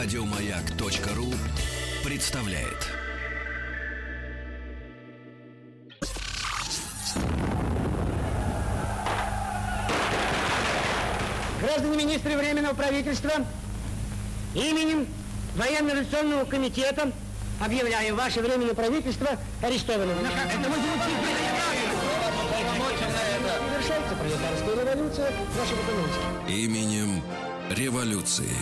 Радиомаяк.ру представляет. Граждане министры Временного правительства, именем Военно-революционного комитета объявляю ваше Временное правительство арестованным. Это Завершается пролетарская революция, документы. Именем революции.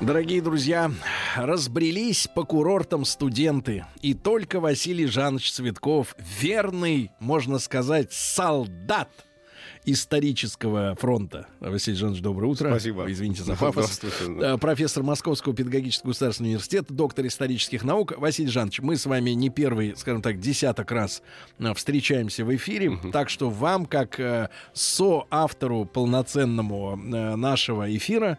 Дорогие друзья, разбрелись по курортам студенты. И только Василий Жанович Цветков, верный, можно сказать, солдат – исторического фронта. Василий Жанович, доброе утро. Спасибо. Извините за пафос. Э, профессор Московского педагогического государственного университета, доктор исторических наук. Василий Жанович, мы с вами не первый, скажем так, десяток раз э, встречаемся в эфире, угу. так что вам, как э, соавтору полноценному нашего эфира,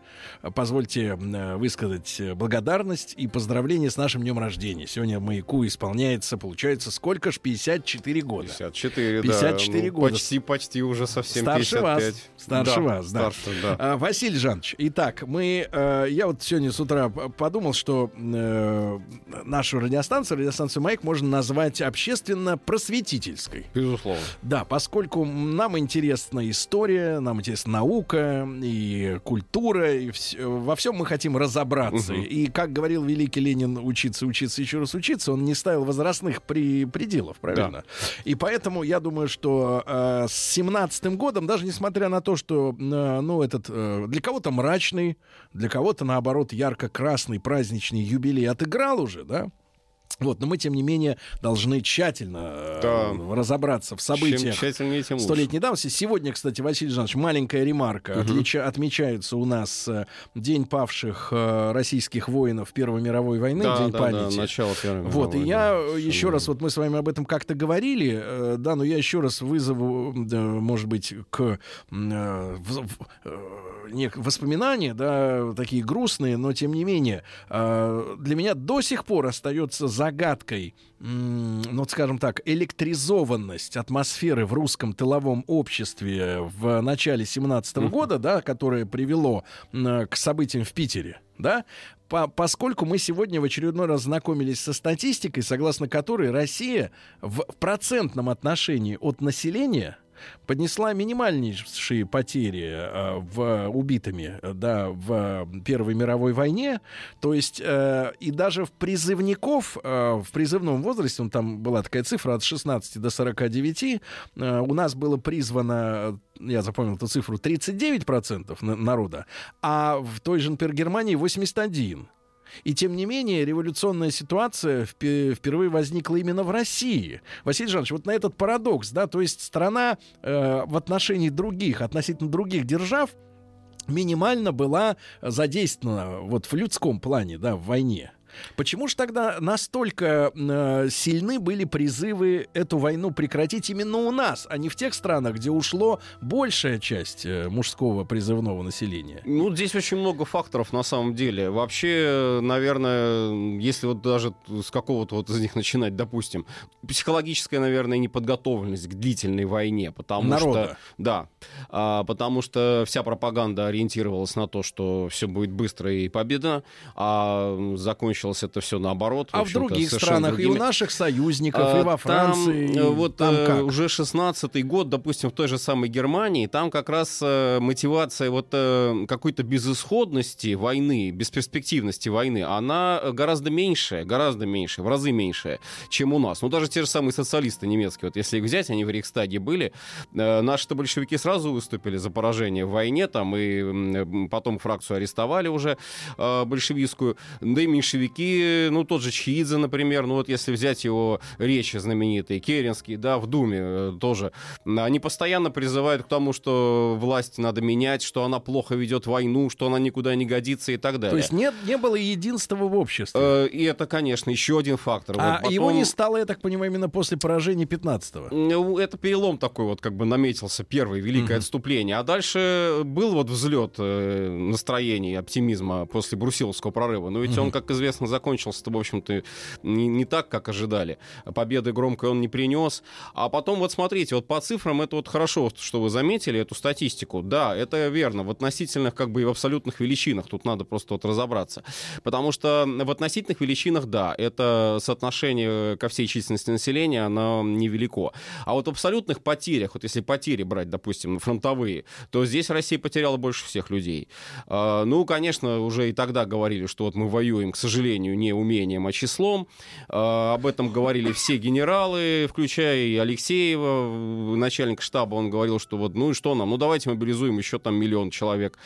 позвольте высказать благодарность и поздравления с нашим днем рождения. Сегодня маяку исполняется, получается, сколько ж? 54 года. 54, 54 да. Ну, года. Почти, почти уже совсем Старше 55. вас. Старше да, вас, да. Старше, да. А, Василий Жанович, итак, мы, э, я вот сегодня с утра подумал, что э, нашу радиостанцию, радиостанцию «Маяк» можно назвать общественно-просветительской. Безусловно. Да, поскольку нам интересна история, нам интересна наука и культура, и вс- во всем мы хотим разобраться. Мгм. И, как говорил великий Ленин, учиться, учиться, еще раз учиться, он не ставил возрастных при пределов, правильно? И поэтому я думаю, что э, с семнадцатым годом, даже несмотря на то, что, э, ну, этот э, для кого-то мрачный, для кого-то, наоборот, ярко-красный праздничный юбилей отыграл уже, да? Вот, но мы, тем не менее, должны тщательно э, Да. разобраться в событиях столетней давности. Сегодня, кстати, Василий Жанович, маленькая ремарка. Мгм. Отлича- отмечается у нас э, День павших э, российских воинов Первой мировой войны, да, День да, памяти. Да, начало Первой Вот, и мировой, я да, еще раз, верно. вот мы с вами об этом как-то говорили, да, но я еще раз вызову, да, может быть, к воспоминания, да, такие грустные, но тем не менее, для меня до сих пор остается загадкой, ну, скажем так, электризованность атмосферы в русском тыловом обществе в начале 17 Мгм. года, да, которое привело к событиям в Питере, да, по- поскольку мы сегодня в очередной раз знакомились со статистикой, согласно которой Россия в процентном отношении от населения поднесла минимальнейшие потери э, в убитыми э, да, в Первой мировой войне. То есть э, и даже в призывников э, в призывном возрасте, ну, там была такая цифра от 16 до 49, э, у нас было призвано, э, я запомнил эту цифру, 39% на- народа, а в той же, например, Германии 81%. И тем не менее, революционная ситуация впе- впервые возникла именно в России. Василий Жанович, вот на этот парадокс, да, то есть страна э, в отношении других, относительно других держав минимально была задействована вот в людском плане, да, в войне. Почему же тогда настолько э, сильны были призывы эту войну прекратить именно у нас, а не в тех странах, где ушло большая часть э, мужского призывного населения? Ну, здесь очень много факторов на самом деле. Вообще, наверное, если вот даже с какого-то вот из них начинать, допустим, психологическая, наверное, неподготовленность к длительной войне, потому Народа. что... Да, а, потому что вся пропаганда ориентировалась на то, что все будет быстро и победа, а закончилось это все наоборот. А в других странах, и у другими. наших союзников, А, и во Франции, Там, э, вот там э, как? уже 16-й год, допустим, в той же самой Германии, там как раз э, мотивация вот э, какой-то безысходности войны, бесперспективности войны, она гораздо меньшая, гораздо меньше, в разы меньше, чем у нас. Ну, даже те же самые социалисты немецкие, вот если их взять, они в Рейхстаге были, э, наши-то большевики сразу выступили за поражение в войне, там, и м, потом фракцию арестовали уже э, большевистскую, да и меньшевики, ну, тот же Чхидзе, например, ну, вот если взять его речи знаменитые, Керенский, да, в Думе э, тоже, они постоянно призывают к тому, что власть надо менять, что она плохо ведет войну, что она никуда не годится и так далее. То есть нет, не было единства в обществе. Э, И это, конечно, еще один фактор. а Вот потом- его не стало, я так понимаю, именно после поражения 15-го. Ну, Это перелом такой вот как бы наметился, первое великое Мгм. отступление. А дальше был вот взлет э, настроения, оптимизма после Брусиловского прорыва. Но ведь Мгм. он, как известно, закончился-то, в общем-то, не, не так, как ожидали. Победы громкой он не принес. А потом, вот смотрите, вот по цифрам это вот хорошо, что вы заметили эту статистику. Да, это верно. В относительных, как бы и в абсолютных величинах. Тут надо просто вот разобраться. Потому что в относительных величинах, да, это соотношение ко всей численности населения, оно невелико. А вот в абсолютных потерях, вот если потери брать, допустим, фронтовые, то здесь Россия потеряла больше всех людей. А, ну, конечно, уже и тогда говорили, что вот мы воюем, к сожалению, не умением, а числом. А, об этом говорили все генералы, включая и Алексеева, начальник штаба, он говорил, что вот, ну и что нам, ну давайте мобилизуем еще там миллион человек.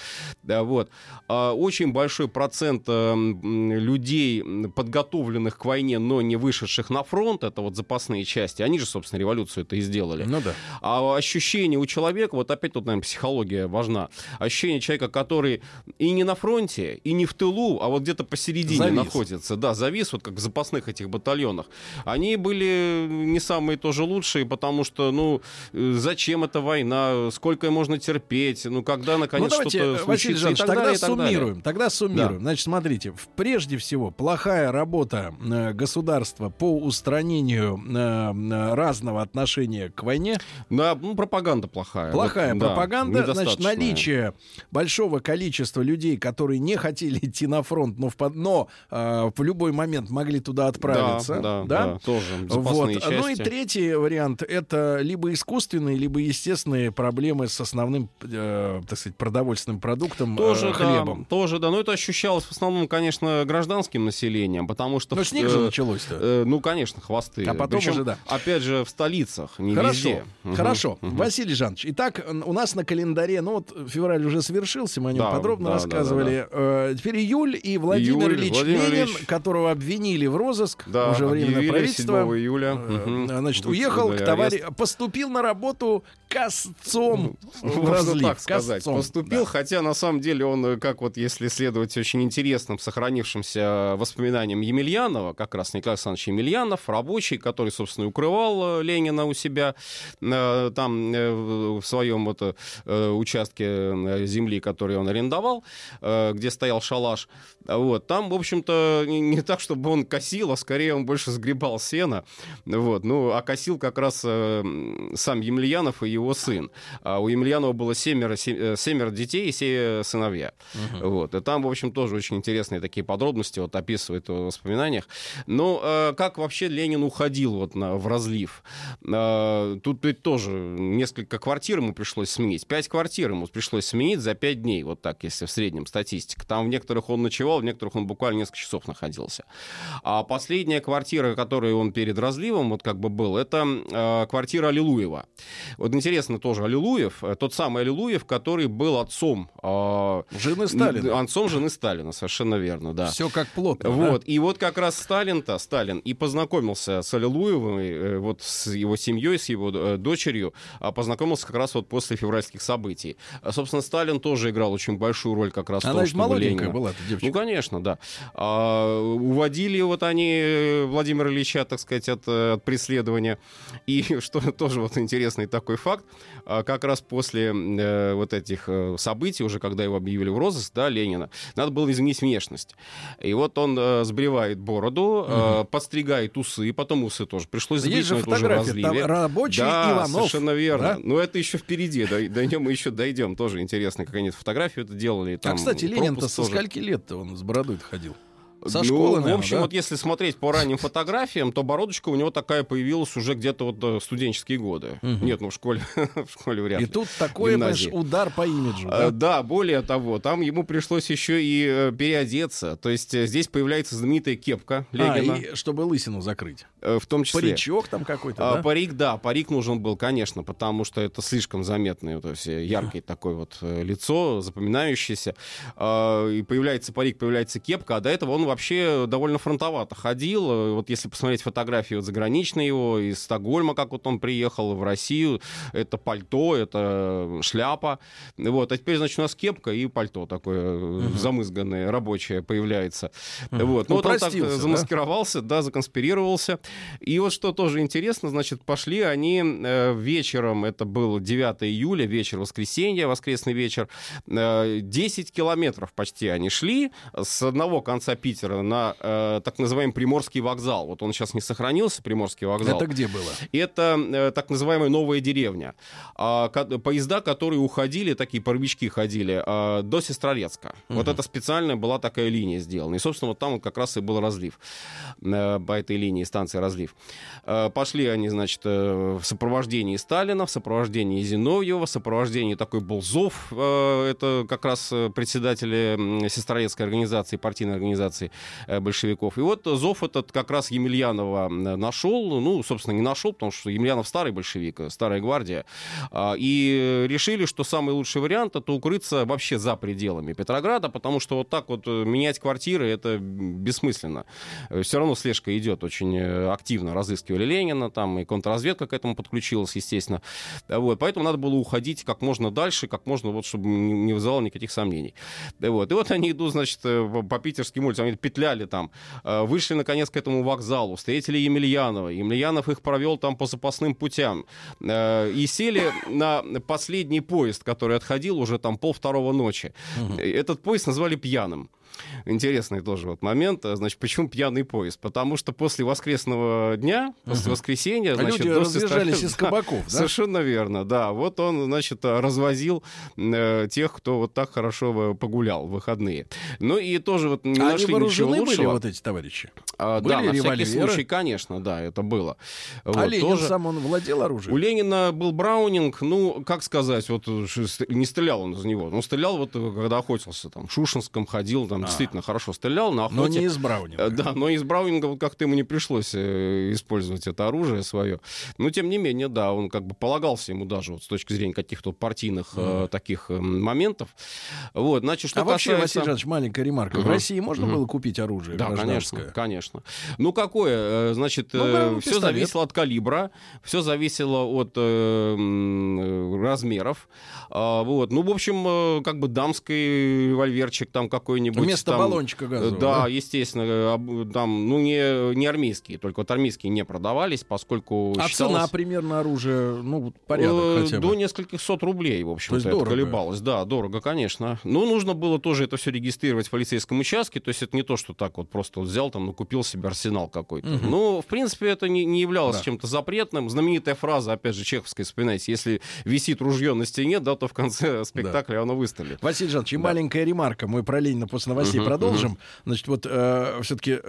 Да, вот. А, очень большой процент э, людей, подготовленных к войне, но не вышедших на фронт, это вот запасные части, они же, собственно, революцию это и сделали. Ну да. А ощущение у человека, вот опять тут, наверное, психология важна, ощущение человека, который и не на фронте, и не в тылу, а вот где-то посередине завис. Находится, да, завис, вот как в запасных этих батальонах, они были не самые тоже лучшие, потому что, ну, зачем эта война, сколько можно терпеть, ну, когда, наконец, ну, что-то Василий Жанович, тогда далее, суммируем, тогда суммируем. Да. Значит, смотрите, прежде всего, плохая работа э, государства по устранению э, разного отношения к войне. Да, ну, пропаганда плохая. Плохая вот, пропаганда, да, значит, наличие большого количества людей, которые не хотели идти на фронт, но в, но э, в любой момент могли туда отправиться. Да, да, да? да тоже. Вот. Части. Ну и третий вариант это либо искусственные, либо естественные проблемы с основным, э, так сказать, продовольственным продуктом, тоже, э, хлебом. Да, тоже, да. Но это ощущалось в основном, конечно, гражданским населением, потому что... Но снег же э, началось-то. Э, ну, конечно, хвосты. А потом Причем, уже, да. Опять же, в столицах, не Хорошо, везде. хорошо. Угу. Василий Жанович, итак, у нас на календаре, ну вот февраль уже свершился, мы о нем да, подробно да, рассказывали. Да, да, да. Э, теперь июль и Владимир Ильич Владимир Ильич... которого обвинили в розыск, да, уже временное правительство. 7 июля. Угу. Значит, уехал к товарищу, поступил на работу косцом в разлив. так сказать. Косцом, поступил, да. хотя на самом деле он, э, как вот если следовать очень интересным сохранившимся воспоминаниям Емельянова, как раз Николай Александрович Емельянов, рабочий, который, собственно, укрывал Ленина у себя там в своем вот, участке земли, который он арендовал, где стоял шалаш. Вот. Там, в общем-то, не так, чтобы он косил, а скорее он больше сгребал сено. Вот. Ну, а косил как раз сам Емельянов и его сын. А у Емельянова было семеро, семеро детей и все сыновья. Угу. Вот. И там, в общем, тоже очень интересные такие подробности вот описывает в воспоминаниях. Ну, э, как вообще Ленин уходил вот на, в разлив? Э, тут ведь тоже несколько квартир ему пришлось сменить. Пять квартир ему пришлось сменить за пять дней, вот так, если в среднем статистика. Там в некоторых он ночевал, в некоторых он буквально несколько часов находился. А последняя квартира, которую он перед разливом вот как бы был, это э, квартира Аллилуева. Вот интересно тоже Аллилуев, э, тот самый Аллилуев, который был отцом... Э, жены Сталина. Отцом жены Сталина, совершенно верно, да. Все как плотно. Вот, да? и вот как раз Сталин-то, Сталин, и познакомился с Аллилуевым, э, вот с его семьей, с его э, дочерью, а познакомился как раз вот после февральских событий. А, собственно, Сталин тоже играл очень большую роль как раз Она в том, чтобы Ленина... была эта девочка. Ну, конечно, да. А, уводили вот они э, Владимира Ильича, так сказать, от, от преследования. И что тоже вот интересный такой факт, а, как раз после э, вот этих э, событий, уже когда его объявили в розыск, да, Ленина, надо было изменить внешность. И вот он э, сбривает бороду, угу. э, подстригает усы, потом усы тоже пришлось сбрить, Есть же разливе. Там рабочий да, Иванов. совершенно верно. Да? Но это еще впереди, до, до нее мы еще дойдем. Тоже интересно, как они фотографию это делали. Там, а, кстати, Ленин-то со скольки лет-то он с бородой ходил? Со ну, школы, наверное, в общем, да? вот если смотреть по ранним фотографиям, то бородочка у него такая появилась уже где-то вот э, студенческие годы. Угу. Нет, ну в школе, в школе вряд ли. И тут такой, понимаешь, удар по имиджу. Да? А, да, более того, там ему пришлось еще и э, переодеться. То есть э, здесь появляется знаменитая кепка Ленина. А, и чтобы лысину закрыть. В том числе. Паричок там какой-то, а, да? Парик, да, парик нужен был, конечно, потому что это слишком заметное, то есть яркое такое вот лицо, запоминающееся. А, и появляется парик, появляется кепка, а до этого он вообще довольно фронтовато ходил. Вот если посмотреть фотографии вот заграничные его, из Стокгольма, как вот он приехал в Россию, это пальто, это шляпа. Вот. А теперь, значит, у нас кепка и пальто такое угу. замызганное, рабочее появляется. Угу. Вот. Ну, вот он так замаскировался, да? да, законспирировался. И вот что тоже интересно, значит, пошли они э, вечером, это был 9 июля, вечер воскресенья, воскресный вечер, э, 10 километров почти они шли с одного конца Питера мастера на э, так называемый Приморский вокзал. Вот он сейчас не сохранился, Приморский вокзал. Это где было? Это э, так называемая новая деревня. Ко- поезда, которые уходили, такие паровички ходили, э, до Сестрорецка. Вот это специальная была такая линия сделана. И, собственно, вот там вот как раз и был разлив э, по этой линии, станции разлив. Э, пошли они, значит, э, в сопровождении Сталина, в сопровождении Зиновьева, в сопровождении такой был ЗОВ, э, это как раз э, председатели Сестрорецкой организации, партийной организации э, большевиков. И вот ЗОВ этот как раз Емельянова нашел, ну, собственно, не нашел, потому что Емельянов старый большевик, э, старая гвардия, А, и решили, что самый лучший вариант это укрыться вообще за пределами Петрограда, потому что вот так вот э, менять квартиры это бессмысленно. Все равно слежка идет очень э, активно, разыскивали Ленина, там и контрразведка к этому подключилась, естественно. Вот, поэтому надо было уходить как можно дальше, как можно, вот, чтобы не вызывало никаких сомнений. Вот. И вот они идут, значит, э, по питерским улицам, они петляли там, э, вышли, наконец, к этому вокзалу, встретили Емельянова. Емельянов их провел там по запасным путям. Э, И сели на последний поезд, который отходил уже там пол второго ночи. Этот поезд назвали пьяным. Интересный тоже вот момент. А, Значит, почему пьяный поезд? Потому что после воскресного дня, после воскресенья, А значит, люди разъезжались Сестрорецка- из кабаков, да? Совершенно верно, да. Вот он, значит, развозил э, тех, кто вот так хорошо э, погулял в выходные. Ну и тоже вот не А они нашли ничего вооружены были, лучшего. вот эти товарищи? А, были да, на всякий револьверы? случай, конечно, да, это было. а Вот, Ленин тоже- сам, он владел у оружием? Ленина был Браунинг, ну, как сказать, вот э, не стрелял он из него. Он стрелял вот, э, когда охотился, там, в Шушинском ходил, там, действительно хорошо стрелял на А. Но охоте. не из Браунинга. Э, Да, но из Браунинга вот как-то ему не пришлось э, использовать это оружие свое. Но, тем не менее, да, он как бы полагался ему даже вот с точки зрения каких-то партийных э, таких э, моментов. Вот, значит, что а вообще, касается... Василий Жанович, маленькая ремарка. В Мгм. России можно Мгм. было купить оружие Да, конечно, конечно. Ну, какое? Значит, Ну, да, все зависело от калибра, все зависело от э, размеров. А, вот. Ну, в общем, как бы дамский револьверчик там какой-нибудь. Вместо там, баллончика газового, э, Да, да? естественно. э, Там, ну, не, не армейские, только вот армейские не продавались, поскольку А считалось... цена примерно оружия, ну, порядок Э, хотя До бы. нескольких сот рублей, в общем-то, это колебалось. Да, дорого, конечно. Но нужно было тоже это все регистрировать в полицейском участке. То есть это не то, что так вот просто вот взял там, ну, купил себе арсенал какой-то. Ну, в принципе, это не, не являлось Да. чем-то запретным. Знаменитая фраза, опять же, чеховская, вспоминайте, если висит ружье на стене, да, то в конце спектакля оно выстрелит. Василий Жанович, и маленькая ремарка. Мы про Ленина после новостей Мгм, продолжим. Значит, вот все-таки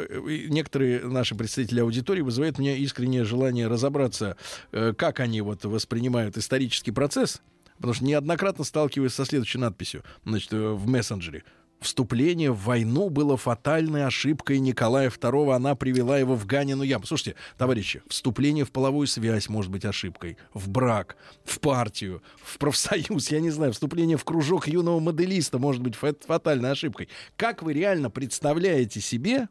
некоторые наши представители аудитории вызывают меня искреннее желание разобраться, э, как они вот воспринимают исторический процесс. Потому что неоднократно сталкиваюсь со следующей надписью значит, э, в мессенджере. Вступление в войну было фатальной ошибкой Николая II. Она привела его в Ганину яму. Слушайте, товарищи, вступление в половую связь может быть ошибкой. В брак, в партию, в профсоюз, я не знаю, вступление в кружок юного моделиста может быть фат- фатальной ошибкой. Как вы реально представляете себе,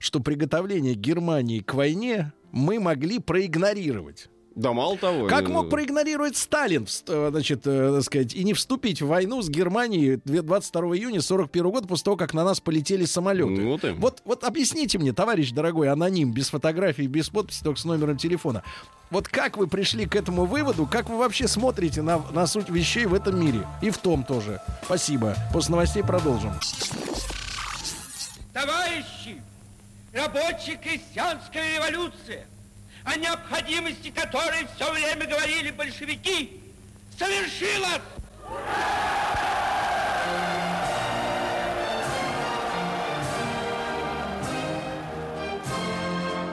что приготовление Германии к войне мы могли проигнорировать? Да, мало того. Как э, мог проигнорировать Сталин, э, значит, э, так сказать, и не вступить в войну с Германией 22 июня 41 года после того, как на нас полетели самолеты? Ну, вот именно. вот, вот объясните мне, товарищ дорогой, аноним, без фотографий, без подписи, только с номером телефона. Вот как вы пришли к этому выводу, как вы вообще смотрите на, на суть вещей в этом мире? И в том тоже. Спасибо. После новостей продолжим. Товарищи, рабочая крестьянская революция, о необходимости которой все время говорили большевики, совершилась!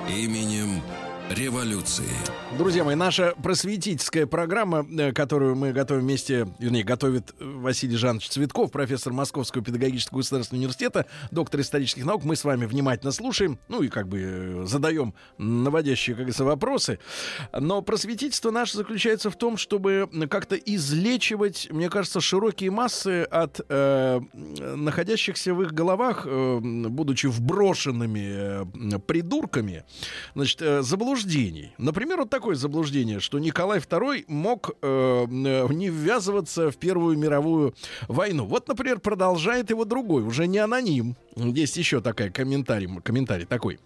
Именем революции. Друзья мои, наша просветительская программа, э, которую мы готовим вместе, вернее, готовит э, Василий Жанович Цветков, профессор Московского педагогического государственного университета, доктор исторических наук. Мы с вами внимательно слушаем, ну и как бы э, задаем наводящие, как говорится, вопросы. Но просветительство наше заключается в том, чтобы как-то излечивать, мне кажется, широкие массы от э, находящихся в их головах, э, будучи вброшенными э, придурками, значит, э, заблуждений. Например, вот такое заблуждение, что Николай II мог э, не ввязываться в Первую мировую войну. Вот, например, продолжает его другой, уже не аноним. Есть еще такая комментарий, комментарий такой.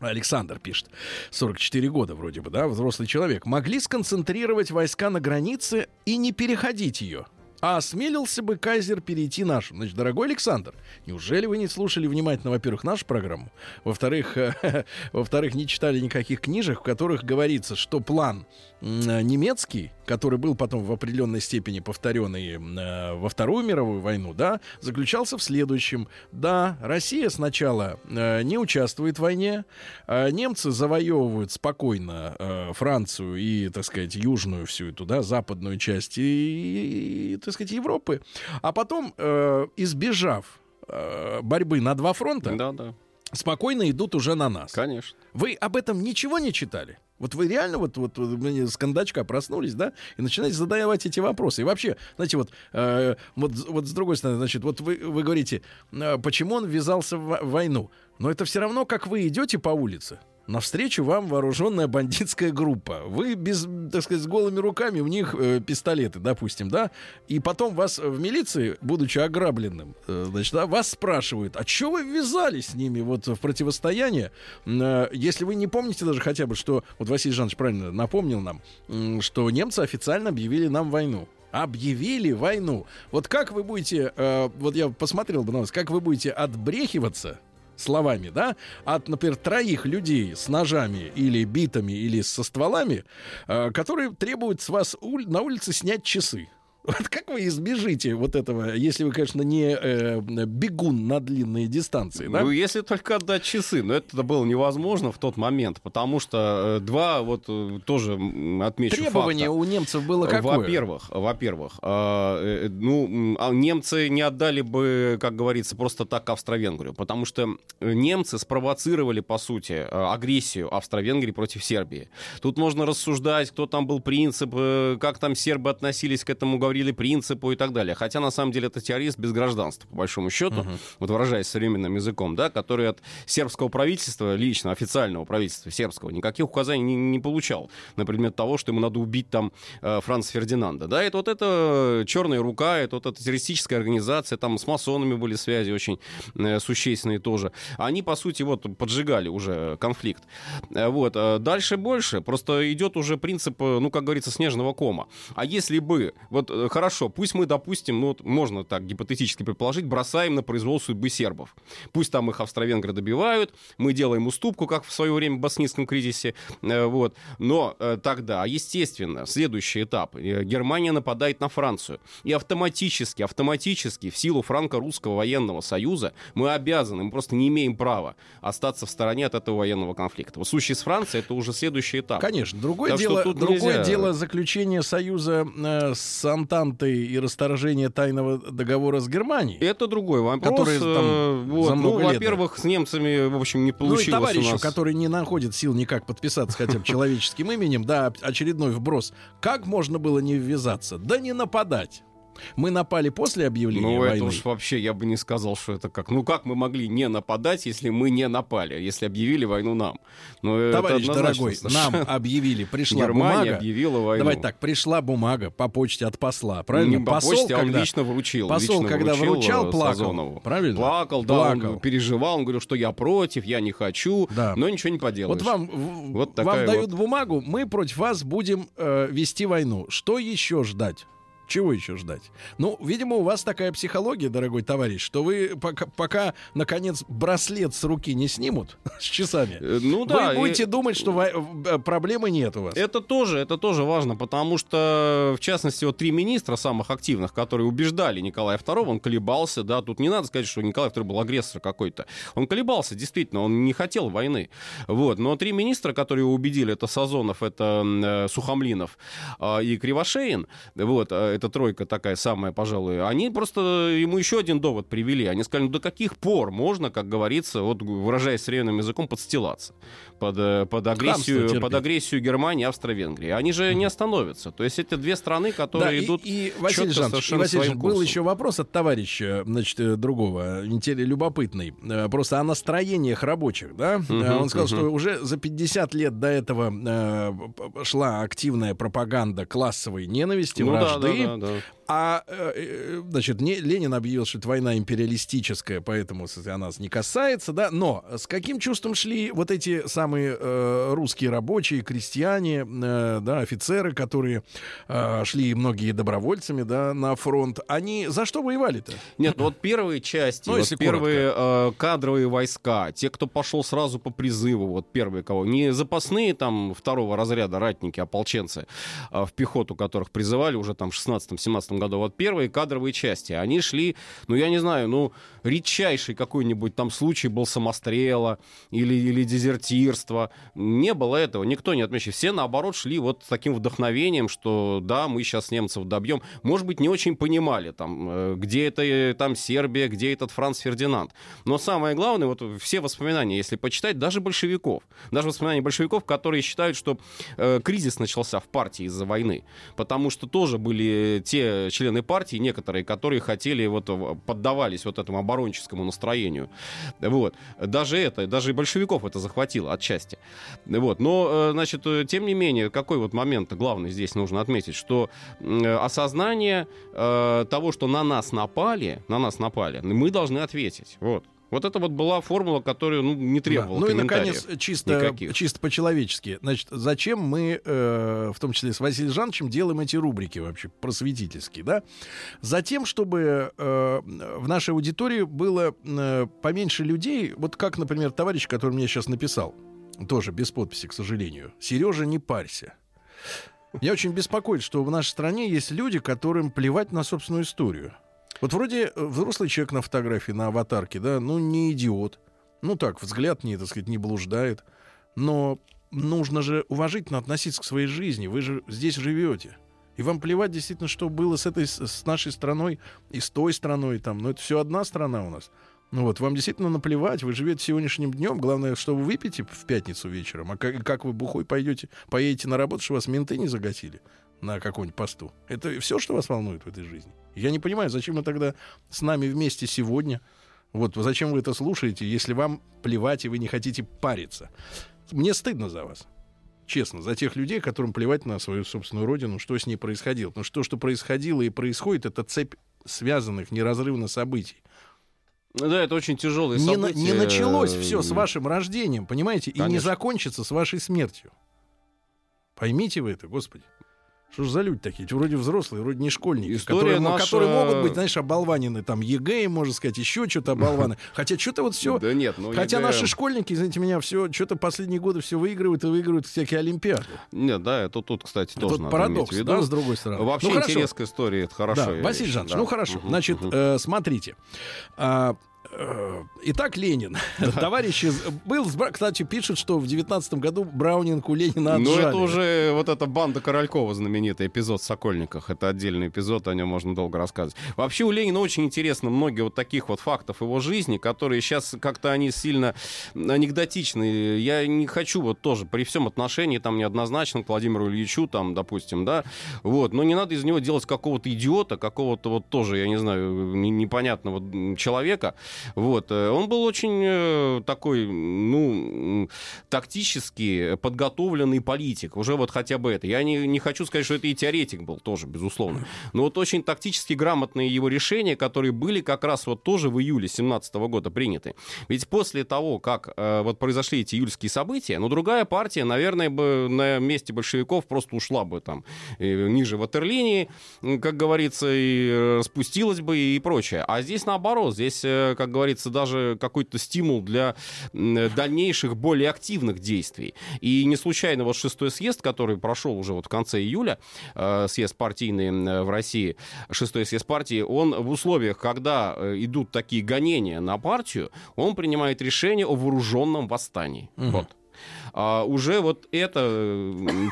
Александр пишет, 44 года вроде бы, да, взрослый человек. Могли сконцентрировать войска на границе и не переходить ее. А осмелился бы кайзер перейти нашу? Значит, дорогой Александр, неужели вы не слушали внимательно, во-первых, нашу программу? Во-вторых, во-вторых, не читали никаких книжек, в которых говорится, что план немецкий, который был потом в определенной степени повторенный э, во Вторую мировую войну, да, заключался в следующем. Да, Россия сначала э, не участвует в войне, э, немцы завоевывают спокойно э, Францию и, так сказать, южную всю эту, да, западную часть и, и так сказать, Европы, а потом, э, избежав э, борьбы на два фронта, Да, да. Спокойно идут уже на нас. Конечно. Вы об этом ничего не читали? Вот вы реально вот, вот, вот с кондачка проснулись, да, и начинаете задавать эти вопросы. И вообще, знаете, вот, э, вот, вот с другой стороны, значит, вот вы, вы говорите, э, почему он ввязался в войну? Но это все равно, как вы идете по улице, навстречу вам вооруженная бандитская группа. Вы без, так сказать, с голыми руками, у них э, пистолеты, допустим, да, и потом вас в милиции, будучи ограбленным, э, значит, да, вас спрашивают, а что вы ввязались с ними вот в противостояние? Э, если вы не помните даже хотя бы, что, вот Василий Жанович правильно напомнил нам, м, что немцы официально объявили нам войну. Объявили войну. Вот как вы будете, э, вот я посмотрел бы на вас, как вы будете отбрехиваться словами, да, от, например, троих людей с ножами или битами или со стволами, э, которые требуют с вас уль- на улице снять часы. Вот как вы избежите вот этого, если вы, конечно, не э, бегун на длинные дистанции, да? Ну, если только отдать часы, но это было невозможно в тот момент, потому что э, два, вот э, тоже отмечу Требование факта. у немцев было какое? Во-первых, во-первых, а, э, ну, а немцы не отдали бы, как говорится, просто так Австро-Венгрию, потому что немцы спровоцировали, по сути, э, агрессию Австро-Венгрии против Сербии. Тут можно рассуждать, кто там был принцип, э, как там сербы относились к этому, говорили принципу и так далее. Хотя, на самом деле, это террорист без гражданства, по большому счету, вот выражаясь современным языком, да, который от сербского правительства, лично официального правительства сербского, никаких указаний не, не получал на предмет того, что ему надо убить там э, Франца Фердинанда. Да, это вот это черная рука, это вот эта террористическая организация, там с масонами были связи очень э, существенные тоже. Они, по сути, вот поджигали уже конфликт. Э, Вот. Дальше больше. Просто идет уже принцип, ну, как говорится, снежного кома. А если бы, вот хорошо, пусть мы, допустим, ну, вот можно так гипотетически предположить, бросаем на произвол судьбы сербов. Пусть там их австро-венгры добивают, мы делаем уступку, как в свое время в боснийском кризисе, э, вот. Но э, тогда, естественно, следующий этап. Э, Германия нападает на Францию. И автоматически, автоматически, в силу франко-русского военного союза, мы обязаны, мы просто не имеем права остаться в стороне от этого военного конфликта. Вот в случае с Францией это уже следующий этап. Конечно, другое Так дело, другое нельзя. дело заключение союза э, с Антантой и расторжение тайного договора с Германией. Это другой вопрос. Которые там э, вот. за много ну, лет, во-первых, с немцами, в общем, не Ну получилось и товарищу, у нас. который не находит сил никак подписаться хотя бы человеческим именем, да, очередной вброс. Как можно было не ввязаться? Да не нападать. Мы напали после объявления Ну, войны. это уж вообще, я бы не сказал, что это как. Ну, как мы могли не нападать, если мы не напали, если объявили войну нам? Ну, это Товарищ дорогой, совершенно. нам объявили, пришла Германия бумага. объявила войну. Давайте так, пришла бумага по почте от посла, правильно? Не по Посол, почте, а он когда- лично вручил. посол, лично когда вручал, э, плакал. Сазонову. Правильно? Плакал, да, Плакал. он переживал, он говорил, что я против, я не хочу, Да. но ничего не поделаешь. Вот вам, Вот вам дают бумагу, мы против вас будем э, вести войну. Что еще ждать? Чего еще ждать? Ну, видимо, у вас такая психология, дорогой товарищ, что вы пока, пока наконец, браслет с руки не снимут с часами, Э, Ну да, вы и- будете думать, что во- э, проблемы нет у вас. Это тоже, это тоже важно, потому что, в частности, вот три министра самых активных, которые убеждали Николая II, он колебался, да, тут не надо сказать, что Николай II был агрессор какой-то. Он колебался, действительно, он не хотел войны. Вот, но три министра, которые его убедили, это Сазонов, это э, Сухомлинов э, и Кривошеин, вот, э, эта тройка такая самая, пожалуй, они просто ему еще один довод привели. Они сказали, ну до каких пор можно, как говорится, вот выражаясь современным языком, подстилаться под, э, под агрессию, под агрессию Германии и Австро-Венгрии. Они же не остановятся. То есть это две страны, которые Да, и- идут и, Василий четко Жанович, и, Василий своим был еще вопрос от товарища, значит, э, другого, интерес- любопытный, э, просто о настроениях рабочих, да? Э, Он сказал, мгм. что уже за 50 лет до этого э, шла активная пропаганда классовой ненависти, Ну да, вражды. да, да. А, э, э, значит, не, Ленин объявил, что это война империалистическая, поэтому она нас не касается, да. Но с каким чувством шли вот эти самые э, русские рабочие, крестьяне, э, да, офицеры, которые э, шли многие добровольцами, да, на фронт? Они за что воевали-то? Нет, ну вот первые части, Ну, вот если первые э, кадровые войска, те, кто пошел сразу по призыву, вот первые кого, не запасные там второго разряда ратники, ополченцы, а в пехоту которых призывали уже там в 16-17 году, вот первые кадровые части, они шли, ну я не знаю, ну редчайший какой-нибудь там случай был самострела или, или дезертирства, не было этого, никто не отмечал, все наоборот шли вот с таким вдохновением, что да, мы сейчас немцев добьем, может быть, не очень понимали там, э, где это э, там Сербия, где этот Франц Фердинанд, но самое главное, вот все воспоминания, если почитать, даже большевиков, даже воспоминания большевиков, которые считают, что э, кризис начался в партии из-за войны, потому что тоже были те члены партии, некоторые, которые хотели, вот, поддавались вот этому оборонческому настроению. Вот. Даже это, даже и большевиков это захватило отчасти. Вот. Но, э, значит, э, тем не менее, какой вот момент главный здесь нужно отметить, что э, осознание э, того, что на нас напали, на нас напали, мы должны ответить. Вот. Вот это вот была формула, которую ну, не Да. требовала Ну и, наконец, чисто, никаких. чисто по-человечески. Значит, зачем мы, э, в том числе с Василием Жановичем, делаем эти рубрики вообще просветительские, да? Затем, чтобы э, в нашей аудитории было э, поменьше людей, вот как, например, товарищ, который мне сейчас написал, тоже без подписи, к сожалению. Сережа, не парься. Меня очень беспокоит, что в нашей стране есть люди, которым плевать на собственную историю. Вот вроде э, взрослый человек на фотографии, на аватарке, да, ну не идиот. Ну так, взгляд не, так сказать, не блуждает. Но нужно же уважительно относиться к своей жизни. Вы же здесь живете. И вам плевать действительно, что было с этой, с нашей страной и с той страной там. Но это все одна страна у нас. Ну вот, вам действительно наплевать, вы живете сегодняшним днем. Главное, что вы выпьете в пятницу вечером, а как, как вы бухой пойдете, поедете на работу, что вас менты не загасили на каком-нибудь посту. Это все, что вас волнует в этой жизни. Я не понимаю, зачем вы тогда с нами вместе сегодня. Вот зачем вы это слушаете, если вам плевать и вы не хотите париться. Мне стыдно за вас. Честно, за тех людей, которым плевать на свою собственную родину, что с ней происходило. Потому что то, что происходило и происходит, это цепь связанных неразрывно событий. Ну Да, это очень тяжелые Не, на- события. не началось все с вашим рождением, понимаете, и не Конечно. закончится с вашей смертью. Поймите вы это, господи. Что ж за люди такие? Вроде взрослые, вроде не школьники, История которые, наша- которые могут быть, знаешь, оболванены, там, ЕГЭ, можно сказать, еще что-то оболваны. Хотя что-то вот все... Да нет, ну Хотя ЕГЭ наши школьники, извините меня, все что-то последние годы все выигрывают и выигрывают всякие олимпиады. Нет, да, это тут, кстати, тоже надо парадокс, да, с другой стороны. Вообще Ну, хорошо. интерес к истории, это хорошо. Да, Василий Жанович, да. ну хорошо. Значит, э, смотрите. А, Итак, Ленин. Товарищи, из- был, кстати, пишут, что в 19 году Браунинг у Ленина Ну, отжали. это уже вот эта банда Королькова знаменитый эпизод в Сокольниках. Это отдельный эпизод, о нем можно долго рассказывать. Вообще у Ленина очень интересно многие вот таких вот фактов его жизни, которые сейчас как-то они сильно анекдотичны. Я не хочу вот тоже при всем отношении там неоднозначно к Владимиру Ильичу, там, допустим, да, вот, но не надо из него делать какого-то идиота, какого-то вот тоже, я не знаю, не- непонятного человека, вот. Э, Он был очень э, такой, ну, тактически подготовленный политик, уже вот хотя бы это. Я не, не хочу сказать, что это и теоретик был тоже, безусловно, но вот очень тактически грамотные его решения, которые были как раз вот тоже в июле 17 года приняты. Ведь после того, как э, вот произошли эти июльские события, ну, другая партия, наверное, бы на месте большевиков просто ушла бы там ниже ватерлинии, как говорится, и распустилась бы и прочее. А здесь наоборот, здесь, как говорится, даже какой-то стимул для дальнейших, более активных действий. И не случайно вот шестой съезд, который прошел уже вот в конце июля, э, съезд партийный в России, шестой съезд партии, он в условиях, когда э, идут такие гонения на партию, он принимает решение о вооруженном восстании. Вот. А уже вот это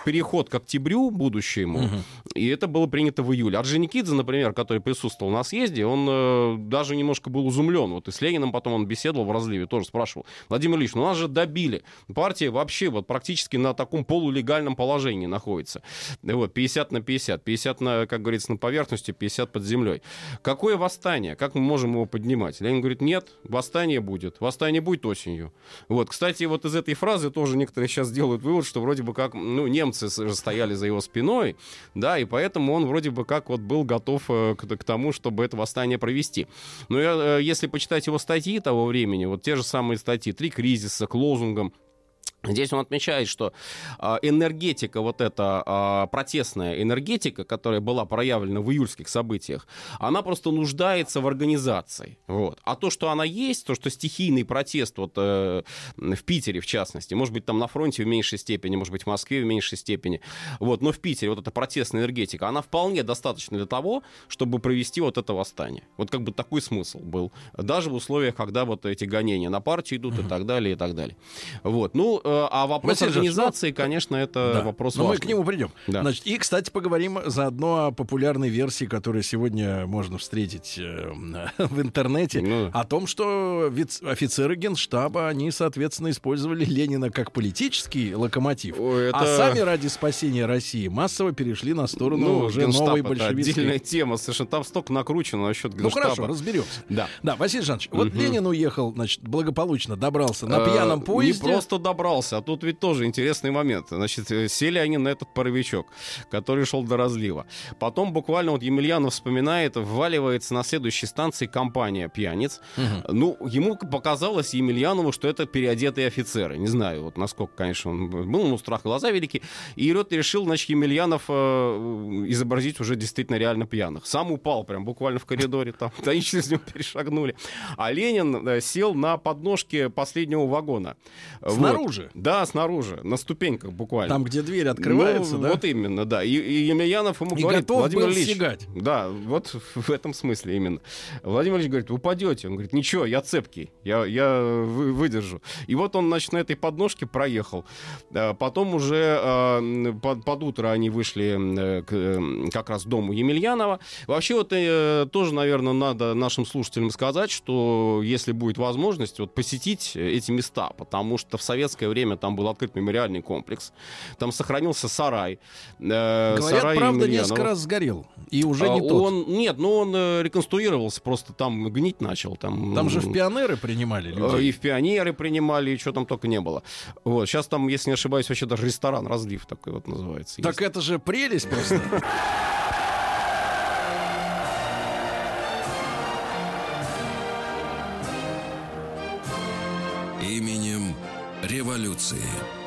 переход к октябрю будущему, и это было принято в июле. Орджоникидзе, например, который присутствовал на съезде, он э, даже немножко был изумлен. Вот и с Лениным потом он беседовал в разливе, тоже спрашивал. Владимир Ильич, ну нас же добили. Партия вообще вот практически на таком полулегальном положении находится. Вот, 50 на 50. 50, на, как говорится, на поверхности, 50 под землей. Какое восстание? Как мы можем его поднимать? Ленин говорит, нет, восстание будет. Восстание будет осенью. Вот, кстати, вот из этой фразы тоже некоторые некоторые сейчас делают вывод, что вроде бы как, ну, немцы стояли за его спиной, да, и поэтому он вроде бы как вот был готов э, к, к тому, чтобы это восстание провести. Но э, если почитать его статьи того времени, вот те же самые статьи «Три кризиса», к лозунгам, Здесь он отмечает, что э, энергетика, вот эта э, протестная энергетика, которая была проявлена в июльских событиях, она просто нуждается в организации. Вот. А то, что она есть, то, что стихийный протест вот, э, в Питере, в частности, может быть, там на фронте в меньшей степени, может быть, в Москве в меньшей степени, вот, но в Питере вот эта протестная энергетика, она вполне достаточна для того, чтобы провести вот это восстание. Вот как бы такой смысл был. Даже в условиях, когда вот эти гонения на партию идут и так далее, и так далее. Вот. Ну, Э, а вопрос Василий организации, Жаш, конечно, это да. вопрос Но важный. мы к нему придем. Да. Значит, и, кстати, поговорим заодно о популярной версии, которую сегодня можно встретить э, в интернете, ну. о том, что офицеры генштаба, они, соответственно, использовали Ленина как политический локомотив, Ой, это... а сами ради спасения России массово перешли на сторону ну, уже новой большевистской. отдельная тема, совершенно там столько накручено насчет генштаба. Ну хорошо, разберемся. Да. Да, Василий Жанович, угу. вот Ленин уехал, значит, благополучно добрался на пьяном поезде. Не просто добрался, добрался. А тут ведь тоже интересный момент. Значит, э, сели они на этот паровичок, который шел до разлива. Потом буквально вот Емельянов вспоминает, вваливается на следующей станции компания пьяниц. Угу. Ну, ему показалось Емельянову, что это переодетые офицеры. Не знаю, вот насколько, конечно, он был, ну, страх глаза велики. И вот решил, значит, Емельянов э, изобразить уже действительно реально пьяных. Сам упал прям буквально в коридоре, там, они через него перешагнули. А Ленин э, сел на подножке последнего вагона. Снаружи? Да, снаружи, на ступеньках буквально. Там, где дверь открывается, ну, да? Вот именно, да. И, и Емельянов ему и говорит, готов Владимир был Ильич, стегать. Да, вот в этом смысле именно. Владимир Ильич говорит, упадете. Он говорит, ничего, я цепкий, я, я выдержу. И вот он, значит, на этой подножке проехал. А потом уже а, под, под утро они вышли э, к э, как раз дому Емельянова. Вообще вот э, тоже, наверное, надо нашим слушателям сказать, что если будет возможность, вот посетить эти места, потому что в советское время время там был открыт мемориальный комплекс. Там сохранился сарай. Э, Говорят, сарай правда, Емельянова. несколько раз сгорел. И уже не а, тот. Он, нет, но он э, реконструировался, просто там гнить начал. Там, там же в пионеры принимали людей. И в пионеры принимали, и что там только не было. Вот. Сейчас там, если не ошибаюсь, вообще даже ресторан «Разлив» такой вот называется. Так есть. это же прелесть просто. революции.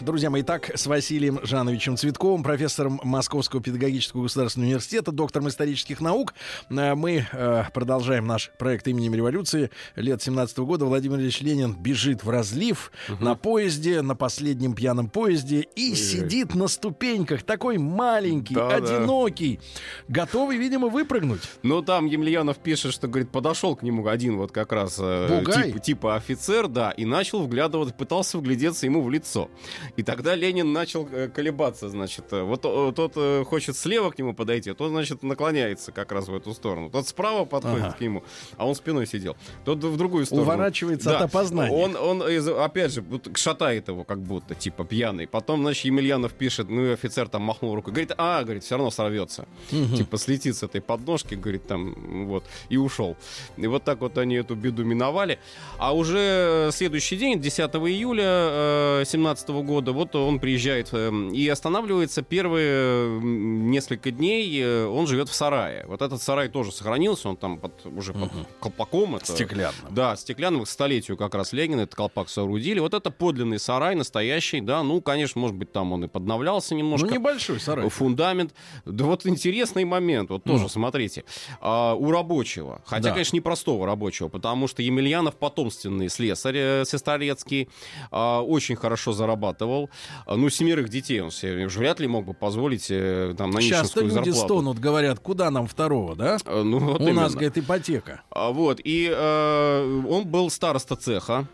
Друзья мои, так с Василием Жановичем Цветковым, профессором Московского педагогического государственного университета, доктором исторических наук. Э, мы э, продолжаем наш проект именем революции. Лет 17 -го года Владимир Ильич Ленин бежит в разлив угу. на поезде, на последнем пьяном поезде и Ой. сидит на ступеньках, такой маленький, да, одинокий, да. готовый, видимо, выпрыгнуть. Ну, там Емельянов пишет, что, говорит, подошел к нему один вот как раз э, типа, типа офицер, да, и начал вглядываться, пытался вглядеться ему в лицо. И тогда Ленин начал э, колебаться, значит. Э, вот э, тот хочет слева к нему подойти, тот, значит, наклоняется как раз в эту сторону. Тот справа подходит ага. к нему, а он спиной сидел. Тот в другую сторону. Уворачивается да. от опознания. Он, он, опять же, шатает его как будто, типа пьяный. Потом, значит, Емельянов пишет, ну и офицер там махнул рукой. Говорит, а, говорит, все равно сорвется. Угу. Типа слетит с этой подножки, говорит, там, вот, и ушел. И вот так вот они эту беду миновали. А уже следующий день, 10 июля 17 года, года, вот он приезжает эм, и останавливается первые несколько дней, э, он живет в сарае. Вот этот сарай тоже сохранился, он там под, уже под угу. колпаком. Это, стеклянным. Да, стеклянным, к столетию как раз Ленина этот колпак соорудили. Вот это подлинный сарай, настоящий, да, ну, конечно, может быть, там он и подновлялся немножко. Ну, небольшой сарай. Фундамент. Да вот интересный момент, вот тоже, ну. смотрите, а, у рабочего, хотя, да. конечно, непростого рабочего, потому что Емельянов потомственный слесарь э, сестрорецкий, а, очень хорошо зарабатывал зарабатывал. А, ну, семерых детей он себе вряд ли мог бы позволить э, там, на Часто люди зарплату. стонут, говорят, куда нам второго, да? А, ну, вот У именно. нас, говорит, ипотека. А, вот, и э, он был староста цеха.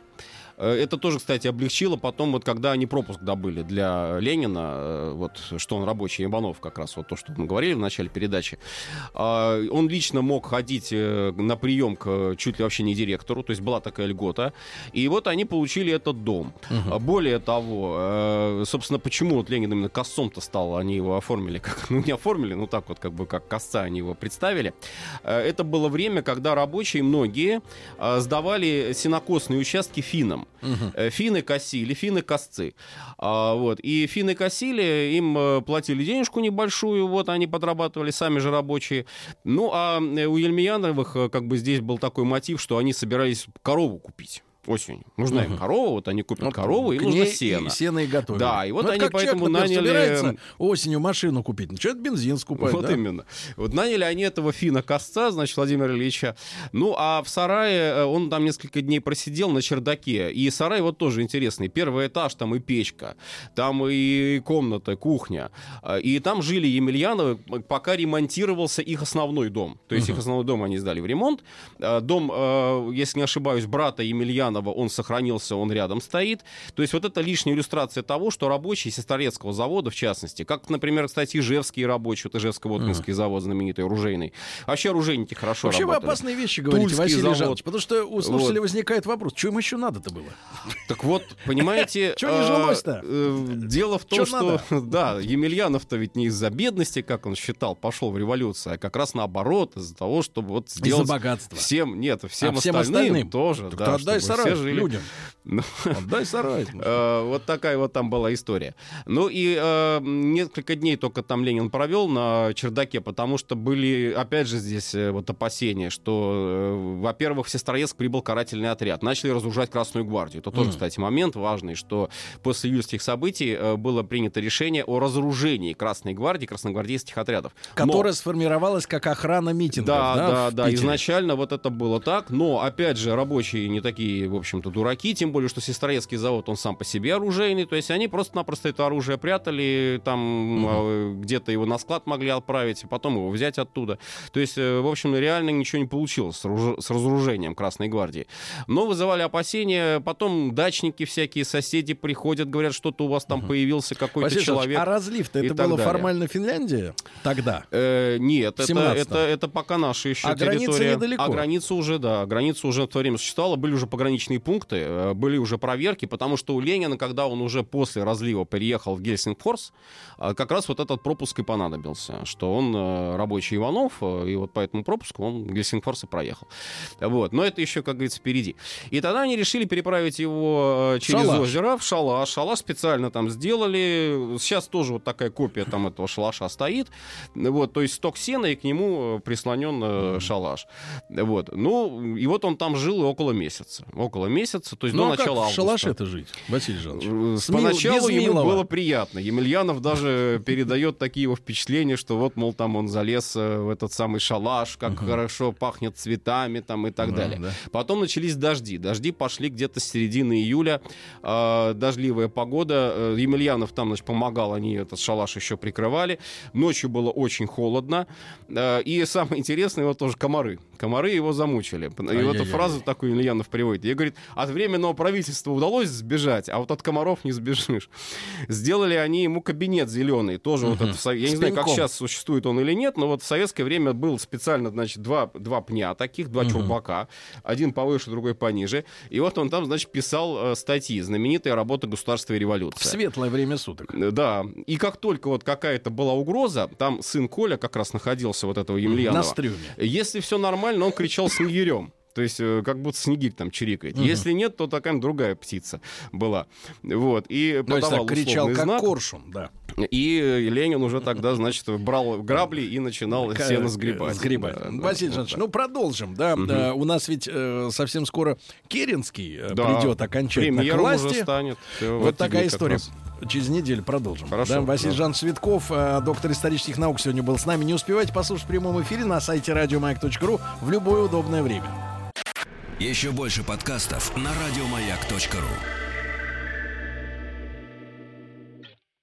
Э, это тоже, кстати, облегчило потом, вот когда они пропуск добыли для Ленина, э, вот что он рабочий Иванов, как раз вот то, что мы говорили в начале передачи, а, он лично мог ходить э, на прием к чуть ли вообще не директору, то есть была такая льгота, и вот они получили этот дом. Угу. Более того, собственно, почему вот Ленин именно косцом-то стал, они его оформили, как, ну не оформили, ну так вот как бы как косца они его представили. Это было время, когда рабочие многие сдавали сенокосные участки финнам. Дом. Э, Финны косили, финны косцы. А, вот. И финны косили, им э, платили денежку небольшую, вот они подрабатывали, сами же рабочие. Ну, а э, у Ельмияновых как бы здесь был такой мотив, что они собирались корову купить осенью. Нужна им корова, вот они купят Вот корову, и к нужно сено. И сено и готовят. Да, и вот Ну, это они как поэтому человек, например, наняли- собирается осенью машину купить. Ну, это бензин скупать, Вот да? именно. Вот наняли они этого фина Косца, значит, Владимира Ильича. Ну, а в сарае э, он там несколько дней просидел на чердаке. И сарай вот тоже интересный. Первый этаж, там и печка, там и комната, кухня. А, И там жили Емельяновы, пока ремонтировался их основной дом. То есть их основной дом они сдали в ремонт. А, Дом, э, если не ошибаюсь, брата Емельянова, он сохранился, он рядом стоит. То есть вот это лишняя иллюстрация того, что рабочие Сестрорецкого завода, в частности, как, например, кстати, ижевские рабочие, вот Ижевско-Воткинский завод знаменитый, оружейный. Вообще оружейники хорошо Вообще вы работали. опасные вещи говорите, Тульский Василий завод. Жанович, потому что у слушателя Вот. возникает вопрос, что им еще надо-то было? Так вот, понимаете... Чё не э, жилось-то? э, Дело в том, что... Да, Емельянов-то ведь не из-за бедности, как он считал, пошел в революцию, а как раз наоборот, из-за того, чтобы вот Из-за сделать... богатства. Всем, нет, всем, А всем остальным, остальным? тоже, Так да, отдай сарай все жили. людям. Ну, Отдай сарай. Э, Вот такая вот там была история. Ну и э, несколько дней только там Ленин провел на чердаке, потому что были, опять же, здесь э, вот опасения, что, во-первых, в Сестрорецк прибыл карательный отряд. Начали разоружать Красную гвардию. Это тоже, кстати, момент важный, что после июльских событий было принято решение о разоружении Красной гвардии, красногвардейских отрядов. Которая сформировалась как охрана митингов. да, да, да. Изначально вот это было так, но опять же рабочие не такие, в общем-то, дураки, тем более, что Сестрорецкий завод он сам по себе оружейный, то есть они просто-напросто это оружие прятали, там э, где-то его на склад могли отправить, а потом его взять оттуда. То есть, э, в общем, реально ничего не получилось с, оружи- с разоружением Красной гвардии. Но вызывали опасения, потом дачники всякие, соседи приходят, говорят, что-то у вас там появился какой-то Василий человек. а разлив-то это было далее. формально Финляндия тогда? Э, нет, это, 17-м. это, это пока наша еще А граница территория. недалеко. А граница уже, да, граница уже в то время существовала, были уже пограничные пункты, э, были уже проверки, потому что у Ленина, когда он уже после разлива переехал в Гельсингфорс, э, как раз вот этот пропуск и понадобился, что он э, рабочий Иванов, э, и вот по этому пропуску он Гельсингфорс и проехал. Вот, но это еще, как говорится, впереди. И тогда они решили переправить его э, через Шалаш. озеро в шалаш. Шалаш специально там сделали. Сейчас тоже вот такая копия там этого шалаша стоит. Вот, то есть сток сена, и к нему прислонен шалаш. Вот. Ну, и вот он там жил около месяца. Около месяца, то есть Ну, а как начала в августа. шалаше-то жить, Василий Жанович? Э, С Поначалу ему милого. было приятно. Емельянов даже передает такие его впечатления, что вот, мол, там он залез э, в этот самый шалаш, как хорошо пахнет цветами там и так Да, далее. да. Потом начались дожди. Дожди пошли где-то с середины июля. Э, дождливая погода. Э, Емельянов там, значит, помогал, они этот шалаш еще прикрывали. Ночью было очень холодно. Э, и самое интересное, вот тоже комары. Комары его замучили. И вот эту фразу такую Емельянов приводит. Я говорит, от временного правительства удалось сбежать, а вот от комаров не сбежишь. Сделали они ему кабинет зеленый, тоже вот это, в я С не знаю, как сейчас существует он или нет, но вот в советское время был специально, значит, два, два пня таких, два Мгм. чурбака, один повыше, другой пониже, и вот он там, значит, писал э, статьи, знаменитая работа «Государство и В революция». светлое время суток. Э, Да, и как только вот какая-то была угроза, там сын Коля как раз находился, вот этого Емельянова. На стрюме. Если все нормально, он кричал снегирем. То есть, э, как будто снегирь там чирикает. Мгм. Если нет, то такая другая птица была. Вот. И То есть подавал так кричал, как знак. коршун, да. И Ленин уже тогда, значит, брал грабли и начинал К- сено сгребать. Сгребать. Да, да, Василий вот Жанович, так. ну продолжим, да. Мгм. Э, у нас ведь э, совсем скоро Керенский э, Да, придет окончательно к власти. уже станет. Вот такая история. раз. Через неделю продолжим. Хорошо, Да, Василий да. Жан Цветков, э, доктор исторических наук, сегодня был с нами. Не успевайте послушать в прямом эфире на сайте радиомаяк.ру в любое удобное время. Еще больше подкастов на радиомаяк.ру.